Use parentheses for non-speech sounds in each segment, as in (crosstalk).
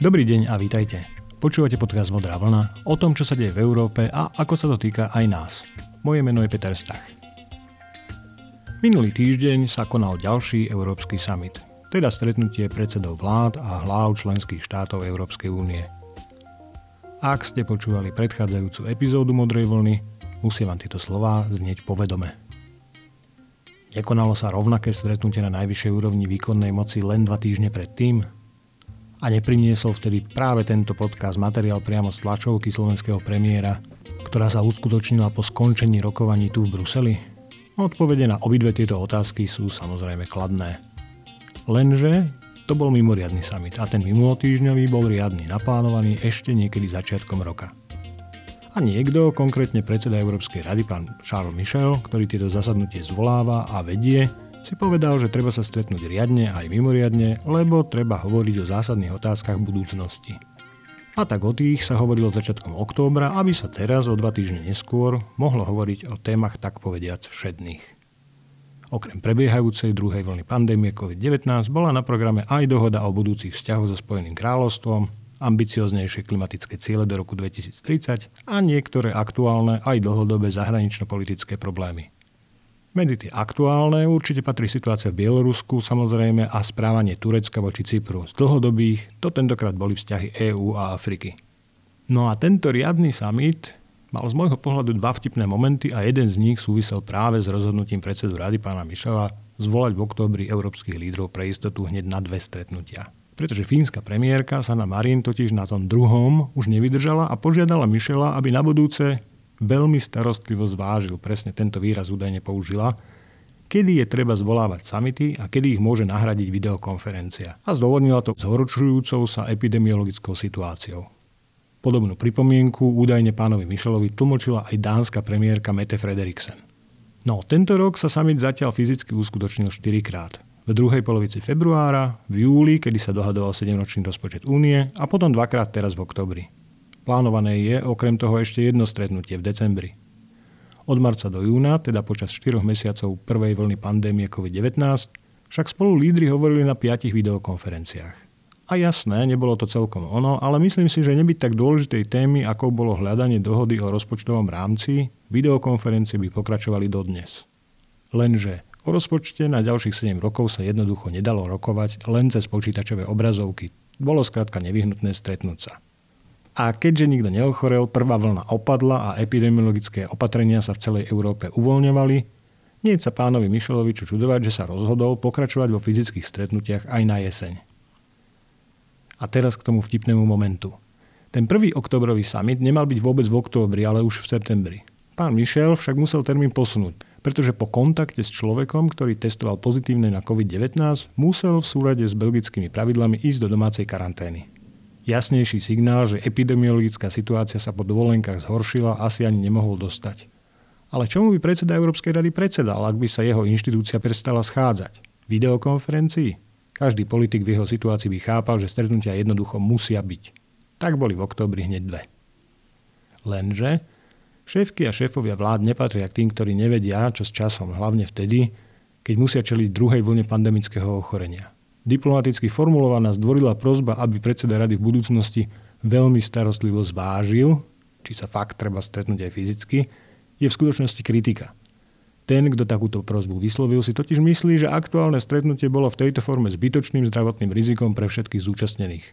Dobrý deň a vítajte. Počúvate podcast Modrá vlna o tom, čo sa deje v Európe a ako sa to týka aj nás. Moje meno je Peter Stach. Minulý týždeň sa konal ďalší Európsky summit, teda stretnutie predsedov vlád a hlav členských štátov Európskej únie. Ak ste počúvali predchádzajúcu epizódu Modrej vlny, musí vám tieto slová znieť povedome. Nekonalo sa rovnaké stretnutie na najvyššej úrovni výkonnej moci len dva týždne predtým? A nepriniesol vtedy práve tento podcast materiál priamo z tlačovky slovenského premiéra, ktorá sa uskutočnila po skončení rokovaní tu v Bruseli? Odpovede na obidve tieto otázky sú samozrejme kladné. Lenže to bol mimoriadný summit a ten minulotýžňový bol riadny, naplánovaný ešte niekedy začiatkom roka. A niekto, konkrétne predseda Európskej rady, pán Charles Michel, ktorý tieto zasadnutie zvoláva a vedie, si povedal, že treba sa stretnúť riadne aj mimoriadne, lebo treba hovoriť o zásadných otázkach budúcnosti. A tak o tých sa hovorilo začiatkom októbra, aby sa teraz, o dva týždne neskôr, mohlo hovoriť o témach tak povediac všedných. Okrem prebiehajúcej druhej vlny pandémie COVID-19 bola na programe aj dohoda o budúcich vzťahoch so Spojeným kráľovstvom, ambicioznejšie klimatické ciele do roku 2030 a niektoré aktuálne aj dlhodobé zahranično-politické problémy. Medzi tie aktuálne určite patrí situácia v Bielorusku samozrejme a správanie Turecka voči Cypru. Z dlhodobých to tentokrát boli vzťahy EÚ a Afriky. No a tento riadny summit mal z môjho pohľadu dva vtipné momenty a jeden z nich súvisel práve s rozhodnutím predsedu rady pána Mišela zvolať v októbri európskych lídrov pre istotu hneď na dve stretnutia. Pretože fínska premiérka Sanna Marin totiž na tom druhom už nevydržala a požiadala Mišela, aby na budúce veľmi starostlivo zvážil, presne tento výraz údajne použila, kedy je treba zvolávať samity a kedy ich môže nahradiť videokonferencia. A zdôvodnila to zhorčujúcou sa epidemiologickou situáciou. Podobnú pripomienku údajne pánovi Michelovi tlmočila aj dánska premiérka Mette Frederiksen. No, tento rok sa summit zatiaľ fyzicky uskutočnil 4 krát. V druhej polovici februára, v júli, kedy sa dohadoval 7-ročný rozpočet únie a potom dvakrát teraz v oktobri. Plánované je okrem toho ešte jedno stretnutie v decembri. Od marca do júna, teda počas 4 mesiacov prvej vlny pandémie COVID-19, však spolu lídry hovorili na 5 videokonferenciách. A jasné, nebolo to celkom ono, ale myslím si, že nebyť tak dôležitej témy, ako bolo hľadanie dohody o rozpočtovom rámci, videokonferencie by pokračovali dodnes. Lenže o rozpočte na ďalších 7 rokov sa jednoducho nedalo rokovať len cez počítačové obrazovky. Bolo skrátka nevyhnutné stretnúť sa. A keďže nikto neochorel, prvá vlna opadla a epidemiologické opatrenia sa v celej Európe uvoľňovali, nie sa pánovi Mišelovi čo čudovať, že sa rozhodol pokračovať vo fyzických stretnutiach aj na jeseň. A teraz k tomu vtipnému momentu. Ten prvý oktobrový summit nemal byť vôbec v októbri, ale už v septembri. Pán Mišel však musel termín posunúť, pretože po kontakte s človekom, ktorý testoval pozitívne na COVID-19, musel v súrade s belgickými pravidlami ísť do domácej karantény jasnejší signál, že epidemiologická situácia sa po dovolenkách zhoršila, asi ani nemohol dostať. Ale čomu by predseda Európskej rady predsedal, ak by sa jeho inštitúcia prestala schádzať? Videokonferencii? Každý politik v jeho situácii by chápal, že stretnutia jednoducho musia byť. Tak boli v oktobri hneď dve. Lenže šéfky a šéfovia vlád nepatria k tým, ktorí nevedia, čo s časom, hlavne vtedy, keď musia čeliť druhej vlne pandemického ochorenia diplomaticky formulovaná zdvorila prozba, aby predseda rady v budúcnosti veľmi starostlivo zvážil, či sa fakt treba stretnúť aj fyzicky, je v skutočnosti kritika. Ten, kto takúto prozbu vyslovil, si totiž myslí, že aktuálne stretnutie bolo v tejto forme zbytočným zdravotným rizikom pre všetkých zúčastnených.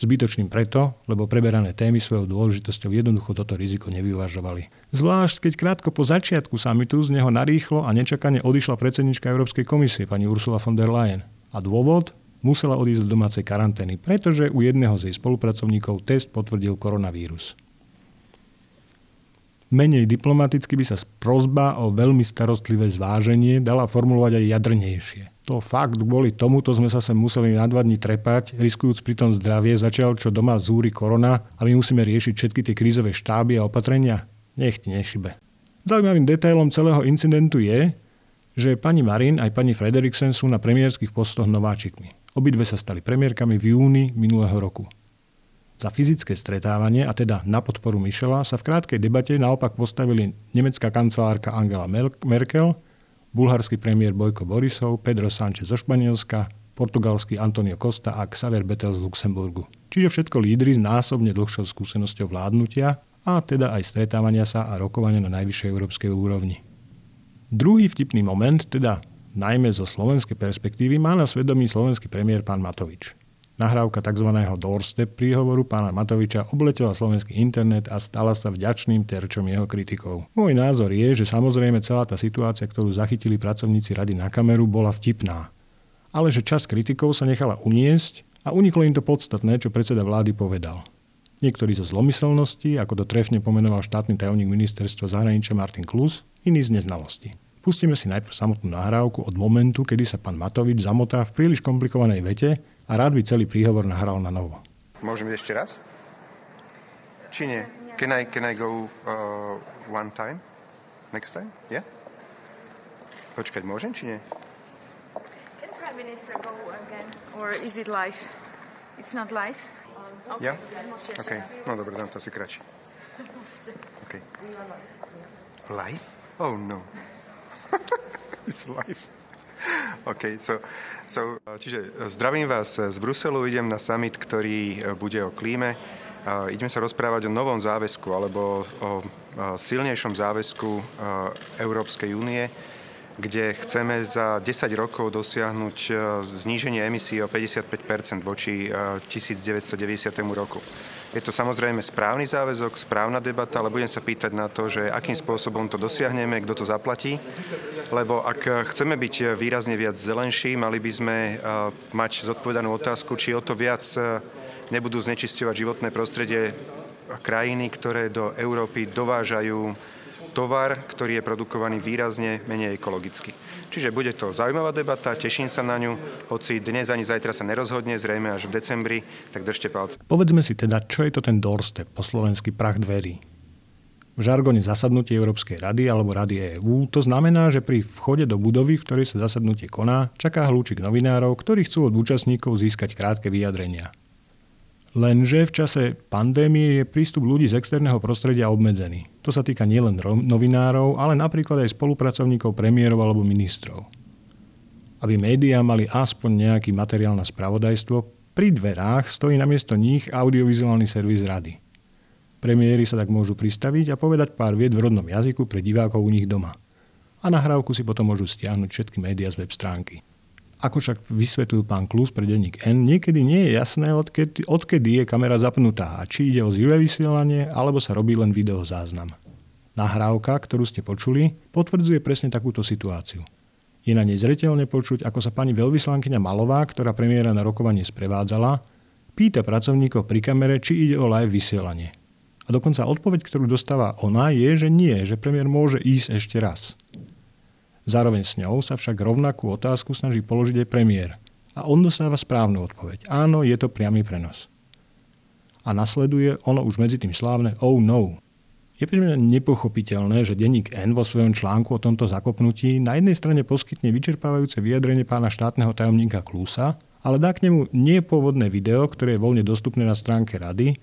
Zbytočným preto, lebo preberané témy svojou dôležitosťou jednoducho toto riziko nevyvažovali. Zvlášť, keď krátko po začiatku samitu z neho narýchlo a nečakane odišla predsednička Európskej komisie, pani Ursula von der Leyen. A dôvod? Musela odísť do domácej karantény, pretože u jedného z jej spolupracovníkov test potvrdil koronavírus. Menej diplomaticky by sa prozba o veľmi starostlivé zváženie dala formulovať aj jadrnejšie. To fakt, kvôli tomuto sme sa sem museli na dva dní trepať, riskujúc pritom zdravie, začal čo doma zúri korona a my musíme riešiť všetky tie krízové štáby a opatrenia? Nech ti nešibe. Zaujímavým detailom celého incidentu je, že pani Marin aj pani Frederiksen sú na premiérskych postoch nováčikmi. Obidve sa stali premiérkami v júni minulého roku. Za fyzické stretávanie, a teda na podporu Michela, sa v krátkej debate naopak postavili nemecká kancelárka Angela Merkel, bulharský premiér Bojko Borisov, Pedro Sánchez zo Španielska, portugalský Antonio Costa a Xavier Betel z Luxemburgu. čiže všetko lídry s násobne dlhšou skúsenosťou vládnutia a teda aj stretávania sa a rokovania na najvyššej európskej úrovni. Druhý vtipný moment, teda najmä zo slovenskej perspektívy, má na svedomí slovenský premiér pán Matovič. Nahrávka tzv. doorstep príhovoru pána Matoviča obletela slovenský internet a stala sa vďačným terčom jeho kritikov. Môj názor je, že samozrejme celá tá situácia, ktorú zachytili pracovníci rady na kameru, bola vtipná. Ale že čas kritikov sa nechala uniesť a uniklo im to podstatné, čo predseda vlády povedal. Niektorí zo zlomyselnosti, ako to trefne pomenoval štátny tajomník ministerstva zahraničia Martin Klus, iní z neznalosti. Pustíme si najprv samotnú nahrávku od momentu, kedy sa pán Matovič zamotá v príliš komplikovanej vete a rád by celý príhovor nahral na novo. Môžem ešte raz? Či nie? Can I, can I go uh, one time? Next time? Yeah? Počkať, môžem, či nie? Can Prime Minister go again? Or is it live? It's not live? Yeah? OK. No dobre, dám to asi kratšie. OK. Live? Oh no. (laughs) It's live. OK, so, so, čiže zdravím vás z Bruselu, idem na summit, ktorý bude o klíme. Ideme sa rozprávať o novom záväzku alebo o silnejšom záväzku Európskej únie, kde chceme za 10 rokov dosiahnuť zníženie emisí o 55% voči 1990 roku. Je to samozrejme správny záväzok, správna debata, ale budem sa pýtať na to, že akým spôsobom to dosiahneme, kto to zaplatí. Lebo ak chceme byť výrazne viac zelenší, mali by sme mať zodpovedanú otázku, či o to viac nebudú znečisťovať životné prostredie krajiny, ktoré do Európy dovážajú tovar, ktorý je produkovaný výrazne menej ekologicky. Čiže bude to zaujímavá debata, teším sa na ňu, hoci dnes ani zajtra sa nerozhodne, zrejme až v decembri, tak držte palce. Povedzme si teda, čo je to ten doorstep, po slovensky prach dverí. V žargone zasadnutie Európskej rady alebo Rady EÚ to znamená, že pri vchode do budovy, v ktorej sa zasadnutie koná, čaká hlúčik novinárov, ktorí chcú od účastníkov získať krátke vyjadrenia. Lenže v čase pandémie je prístup ľudí z externého prostredia obmedzený. To sa týka nielen novinárov, ale napríklad aj spolupracovníkov premiérov alebo ministrov. Aby médiá mali aspoň nejaký materiál na spravodajstvo, pri dverách stojí namiesto nich audiovizuálny servis rady. Premiéry sa tak môžu pristaviť a povedať pár vied v rodnom jazyku pre divákov u nich doma. A nahrávku si potom môžu stiahnuť všetky médiá z web stránky. Ako však vysvetlil pán Klus pre denník N, niekedy nie je jasné, odkedy, odkedy je kamera zapnutá a či ide o živé vysielanie, alebo sa robí len videozáznam. Nahrávka, ktorú ste počuli, potvrdzuje presne takúto situáciu. Je na nej zretelne počuť, ako sa pani veľvyslankyňa Malová, ktorá premiéra na rokovanie sprevádzala, pýta pracovníkov pri kamere, či ide o live vysielanie. A dokonca odpoveď, ktorú dostáva ona, je, že nie, že premiér môže ísť ešte raz. Zároveň s ňou sa však rovnakú otázku snaží položiť aj premiér. A on dostáva správnu odpoveď. Áno, je to priamy prenos. A nasleduje ono už medzi tým slávne oh no. Je pre mňa nepochopiteľné, že denník N vo svojom článku o tomto zakopnutí na jednej strane poskytne vyčerpávajúce vyjadrenie pána štátneho tajomníka Klusa, ale dá k nemu nepôvodné video, ktoré je voľne dostupné na stránke rady,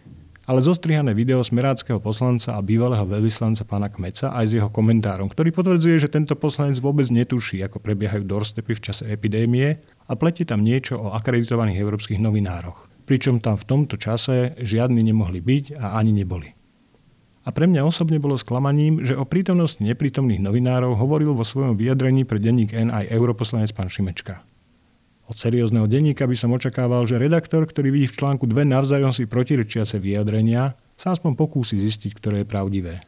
ale zostrihané video smeráckého poslanca a bývalého veľvyslanca pána Kmeca aj s jeho komentárom, ktorý potvrdzuje, že tento poslanec vôbec netuší, ako prebiehajú doorstepy v čase epidémie a pletie tam niečo o akreditovaných európskych novinároch. Pričom tam v tomto čase žiadni nemohli byť a ani neboli. A pre mňa osobne bolo sklamaním, že o prítomnosti neprítomných novinárov hovoril vo svojom vyjadrení pre denník N aj europoslanec pán Šimečka. Od seriózneho denníka by som očakával, že redaktor, ktorý vidí v článku dve navzájom si protirečiace vyjadrenia, sa aspoň pokúsi zistiť, ktoré je pravdivé.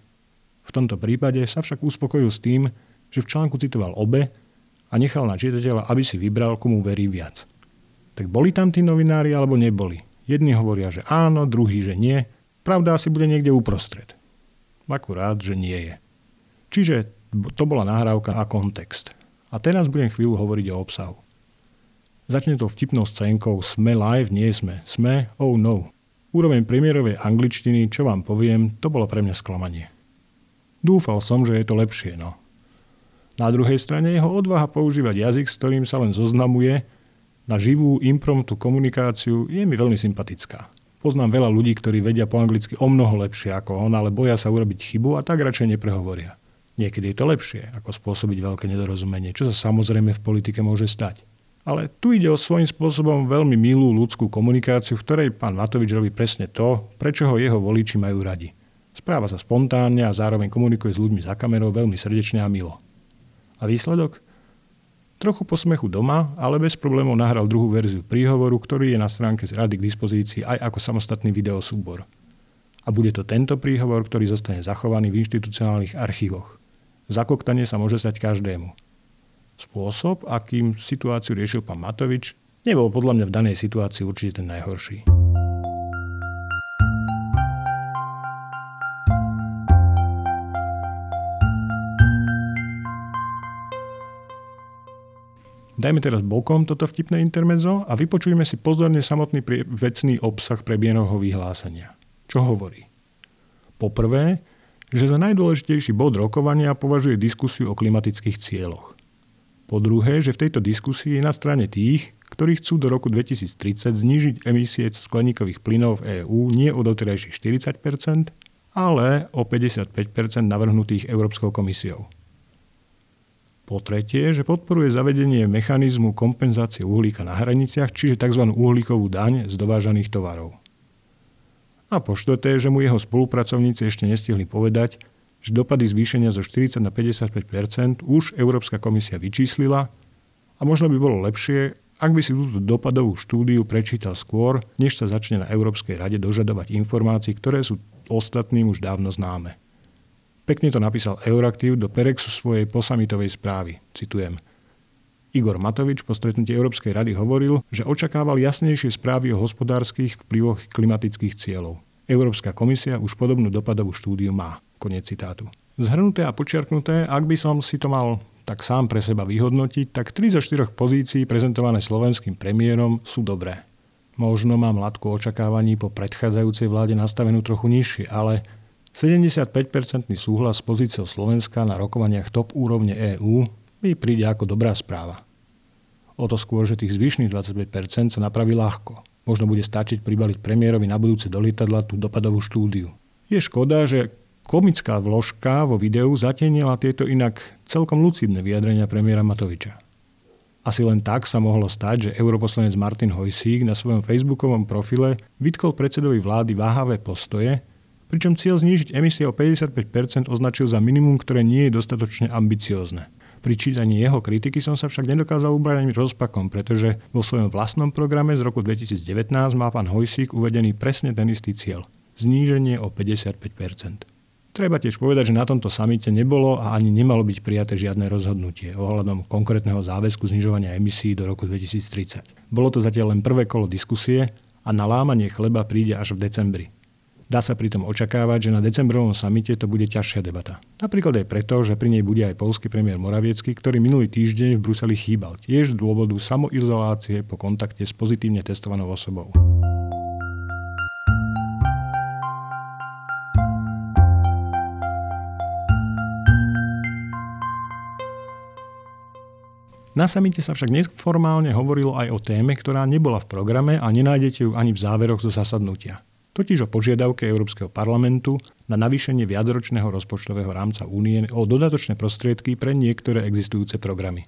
V tomto prípade sa však uspokojil s tým, že v článku citoval obe a nechal na čitateľa, aby si vybral, komu verí viac. Tak boli tam tí novinári alebo neboli? Jedni hovoria, že áno, druhý, že nie. Pravda asi bude niekde uprostred. Akurát, že nie je. Čiže to bola nahrávka a kontext. A teraz budem chvíľu hovoriť o obsahu. Začne to vtipnou scénkou Sme live, nie sme. Sme, oh no. Úroveň premiérovej angličtiny, čo vám poviem, to bolo pre mňa sklamanie. Dúfal som, že je to lepšie, no. Na druhej strane jeho odvaha používať jazyk, s ktorým sa len zoznamuje, na živú, impromptu komunikáciu je mi veľmi sympatická. Poznám veľa ľudí, ktorí vedia po anglicky o mnoho lepšie ako on, ale boja sa urobiť chybu a tak radšej neprehovoria. Niekedy je to lepšie, ako spôsobiť veľké nedorozumenie, čo sa samozrejme v politike môže stať. Ale tu ide o svojím spôsobom veľmi milú ľudskú komunikáciu, v ktorej pán Matovič robí presne to, prečo ho jeho voliči majú radi. Správa sa spontánne a zároveň komunikuje s ľuďmi za kamerou veľmi srdečne a milo. A výsledok? Trochu posmechu doma, ale bez problémov nahral druhú verziu príhovoru, ktorý je na stránke z rady k dispozícii aj ako samostatný videosúbor. A bude to tento príhovor, ktorý zostane zachovaný v inštitucionálnych archívoch. Zakoktanie sa môže stať každému. Spôsob, akým situáciu riešil pán Matovič, nebol podľa mňa v danej situácii určite ten najhorší. Dajme teraz bokom toto vtipné intermezo a vypočujme si pozorne samotný prie- vecný obsah prebiehového vyhlásenia. Čo hovorí? Poprvé, že za najdôležitejší bod rokovania považuje diskusiu o klimatických cieľoch. Po druhé, že v tejto diskusii je na strane tých, ktorí chcú do roku 2030 znížiť emisie skleníkových plynov v EÚ nie o doterajších 40% ale o 55% navrhnutých Európskou komisiou. Po tretie, že podporuje zavedenie mechanizmu kompenzácie uhlíka na hraniciach, čiže tzv. uhlíkovú daň z dovážaných tovarov. A po štvrté, že mu jeho spolupracovníci ešte nestihli povedať, že dopady zvýšenia zo 40 na 55% už Európska komisia vyčíslila a možno by bolo lepšie, ak by si túto dopadovú štúdiu prečítal skôr, než sa začne na Európskej rade dožadovať informácií, ktoré sú ostatným už dávno známe. Pekne to napísal Euraktiv do Perexu svojej posamitovej správy. Citujem. Igor Matovič po stretnutí Európskej rady hovoril, že očakával jasnejšie správy o hospodárskych vplyvoch klimatických cieľov. Európska komisia už podobnú dopadovú štúdiu má. Konec citátu. Zhrnuté a počiarknuté, ak by som si to mal tak sám pre seba vyhodnotiť, tak 3 zo 4 pozícií prezentované slovenským premiérom sú dobré. Možno mám latku očakávaní po predchádzajúcej vláde nastavenú trochu nižšie, ale 75-percentný súhlas s pozíciou Slovenska na rokovaniach top úrovne EÚ mi príde ako dobrá správa. O to skôr, že tých zvyšných 25% sa napraví ľahko. Možno bude stačiť pribaliť premiérovi na budúce do lietadla tú dopadovú štúdiu. Je škoda, že komická vložka vo videu zatienila tieto inak celkom lucidné vyjadrenia premiéra Matoviča. Asi len tak sa mohlo stať, že europoslanec Martin Hojsík na svojom facebookovom profile vytkol predsedovi vlády váhavé postoje, pričom cieľ znížiť emisie o 55% označil za minimum, ktoré nie je dostatočne ambiciózne. Pri čítaní jeho kritiky som sa však nedokázal ubrániť rozpakom, pretože vo svojom vlastnom programe z roku 2019 má pán Hojsík uvedený presne ten istý cieľ. Zníženie o 55%. Treba tiež povedať, že na tomto samite nebolo a ani nemalo byť prijaté žiadne rozhodnutie ohľadom konkrétneho záväzku znižovania emisí do roku 2030. Bolo to zatiaľ len prvé kolo diskusie a na lámanie chleba príde až v decembri. Dá sa pritom očakávať, že na decembrovom samite to bude ťažšia debata. Napríklad aj preto, že pri nej bude aj polský premiér Moraviecky, ktorý minulý týždeň v Bruseli chýbal, tiež z dôvodu samoizolácie po kontakte s pozitívne testovanou osobou. Na samite sa však neformálne hovorilo aj o téme, ktorá nebola v programe a nenájdete ju ani v záveroch zo zasadnutia totiž o požiadavke Európskeho parlamentu na navýšenie viacročného rozpočtového rámca únie o dodatočné prostriedky pre niektoré existujúce programy.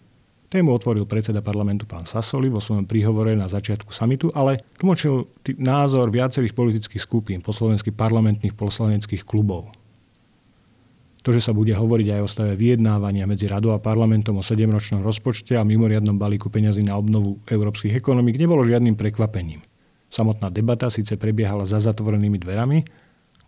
Tému otvoril predseda parlamentu pán Sasoli vo svojom príhovore na začiatku samitu, ale tlmočil názor viacerých politických skupín po slovenských parlamentných poslaneckých klubov. To, že sa bude hovoriť aj o stave vyjednávania medzi radou a parlamentom o 7-ročnom rozpočte a mimoriadnom balíku peňazí na obnovu európskych ekonomik, nebolo žiadnym prekvapením. Samotná debata síce prebiehala za zatvorenými dverami,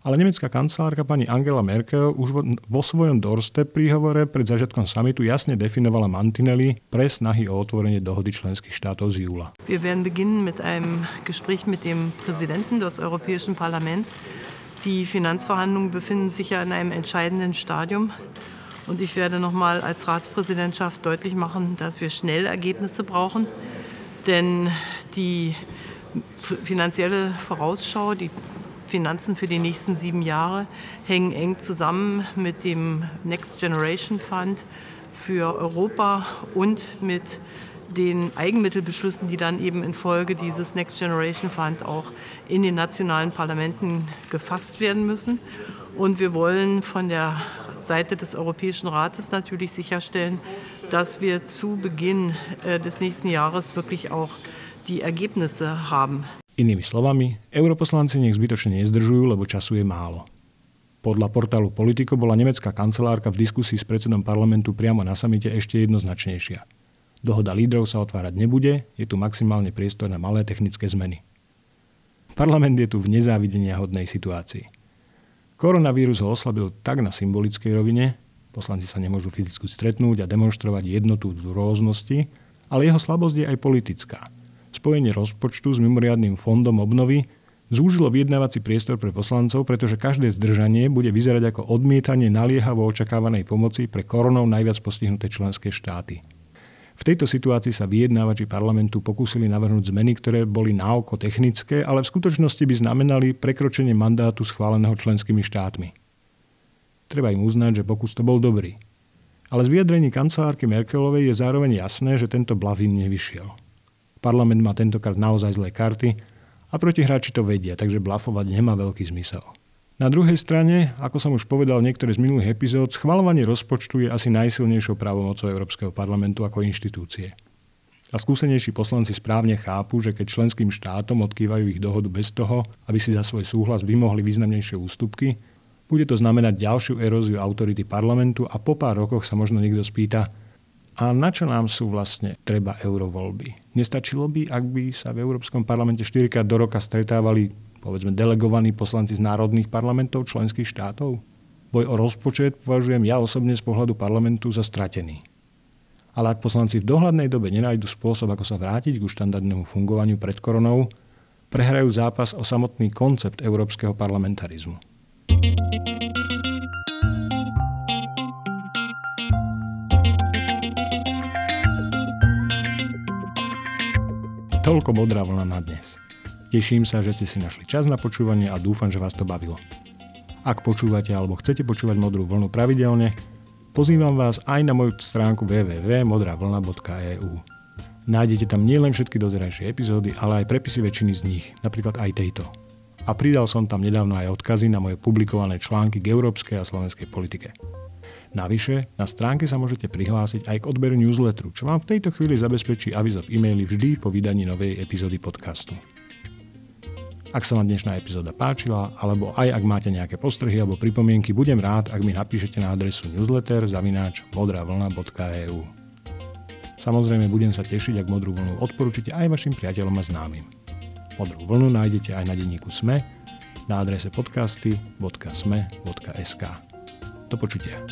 ale nemecká kancelárka pani Angela Merkel už vo svojom doorstep príhovore pred začiatkom samitu jasne definovala mantinely pre snahy o otvorenie dohody členských štátov z júla. Wir werden beginnen mit einem Gespräch mit dem Präsidenten des Europäischen Parlaments. Die Finanzverhandlungen befinden sich ja in einem entscheidenden Stadium. Und ich werde nochmal als Ratspräsidentschaft deutlich machen, dass wir schnell Ergebnisse brauchen. Denn die finanzielle Vorausschau, die Finanzen für die nächsten sieben Jahre hängen eng zusammen mit dem Next Generation Fund für Europa und mit den Eigenmittelbeschlüssen, die dann eben infolge dieses Next Generation Fund auch in den nationalen Parlamenten gefasst werden müssen. Und wir wollen von der Seite des Europäischen Rates natürlich sicherstellen, dass wir zu Beginn äh, des nächsten Jahres wirklich auch die Ergebnisse haben. Inými slovami, europoslanci nech zbytočne nezdržujú, lebo času je málo. Podľa portálu Politico bola nemecká kancelárka v diskusii s predsedom parlamentu priamo na samite ešte jednoznačnejšia. Dohoda lídrov sa otvárať nebude, je tu maximálne priestor na malé technické zmeny. Parlament je tu v nezávidenia hodnej situácii. Koronavírus ho oslabil tak na symbolickej rovine, poslanci sa nemôžu fyzicky stretnúť a demonstrovať jednotu v rôznosti, ale jeho slabosť je aj politická – spojenie rozpočtu s mimoriadným fondom obnovy zúžilo vyjednávací priestor pre poslancov, pretože každé zdržanie bude vyzerať ako odmietanie naliehavo očakávanej pomoci pre koronou najviac postihnuté členské štáty. V tejto situácii sa vyjednávači parlamentu pokúsili navrhnúť zmeny, ktoré boli na oko technické, ale v skutočnosti by znamenali prekročenie mandátu schváleného členskými štátmi. Treba im uznať, že pokus to bol dobrý. Ale z vyjadrení kancelárky Merkelovej je zároveň jasné, že tento blavín nevyšiel. Parlament má tentokrát naozaj zlé karty a protihráči to vedia, takže blafovať nemá veľký zmysel. Na druhej strane, ako som už povedal niektoré z minulých epizód, schvalovanie rozpočtu je asi najsilnejšou právomocou Európskeho parlamentu ako inštitúcie. A skúsenejší poslanci správne chápu, že keď členským štátom odkývajú ich dohodu bez toho, aby si za svoj súhlas vymohli významnejšie ústupky, bude to znamenať ďalšiu eróziu autority parlamentu a po pár rokoch sa možno niekto spýta, a na čo nám sú vlastne treba eurovoľby? Nestačilo by, ak by sa v Európskom parlamente 4 krát do roka stretávali povedzme delegovaní poslanci z národných parlamentov členských štátov? Boj o rozpočet považujem ja osobne z pohľadu parlamentu za stratený. Ale ak poslanci v dohľadnej dobe nenajdu spôsob, ako sa vrátiť ku štandardnému fungovaniu pred koronou, prehrajú zápas o samotný koncept európskeho parlamentarizmu. Toľko modrá vlna na dnes. Teším sa, že ste si našli čas na počúvanie a dúfam, že vás to bavilo. Ak počúvate alebo chcete počúvať modrú vlnu pravidelne, pozývam vás aj na moju stránku www.modravlna.eu. Nájdete tam nielen všetky dozerajšie epizódy, ale aj prepisy väčšiny z nich, napríklad aj tejto. A pridal som tam nedávno aj odkazy na moje publikované články k európskej a slovenskej politike. Navyše, na stránke sa môžete prihlásiť aj k odberu newsletteru, čo vám v tejto chvíli zabezpečí avizo v e-maili vždy po vydaní novej epizódy podcastu. Ak sa vám dnešná epizóda páčila, alebo aj ak máte nejaké postrehy alebo pripomienky, budem rád, ak mi napíšete na adresu newsletter zavináč modravlna.eu. Samozrejme budem sa tešiť, ak modrú vlnu odporúčite aj vašim priateľom a známym. Modrú vlnu nájdete aj na denníku SME na adrese podcasty.sme.sk. Do počutia.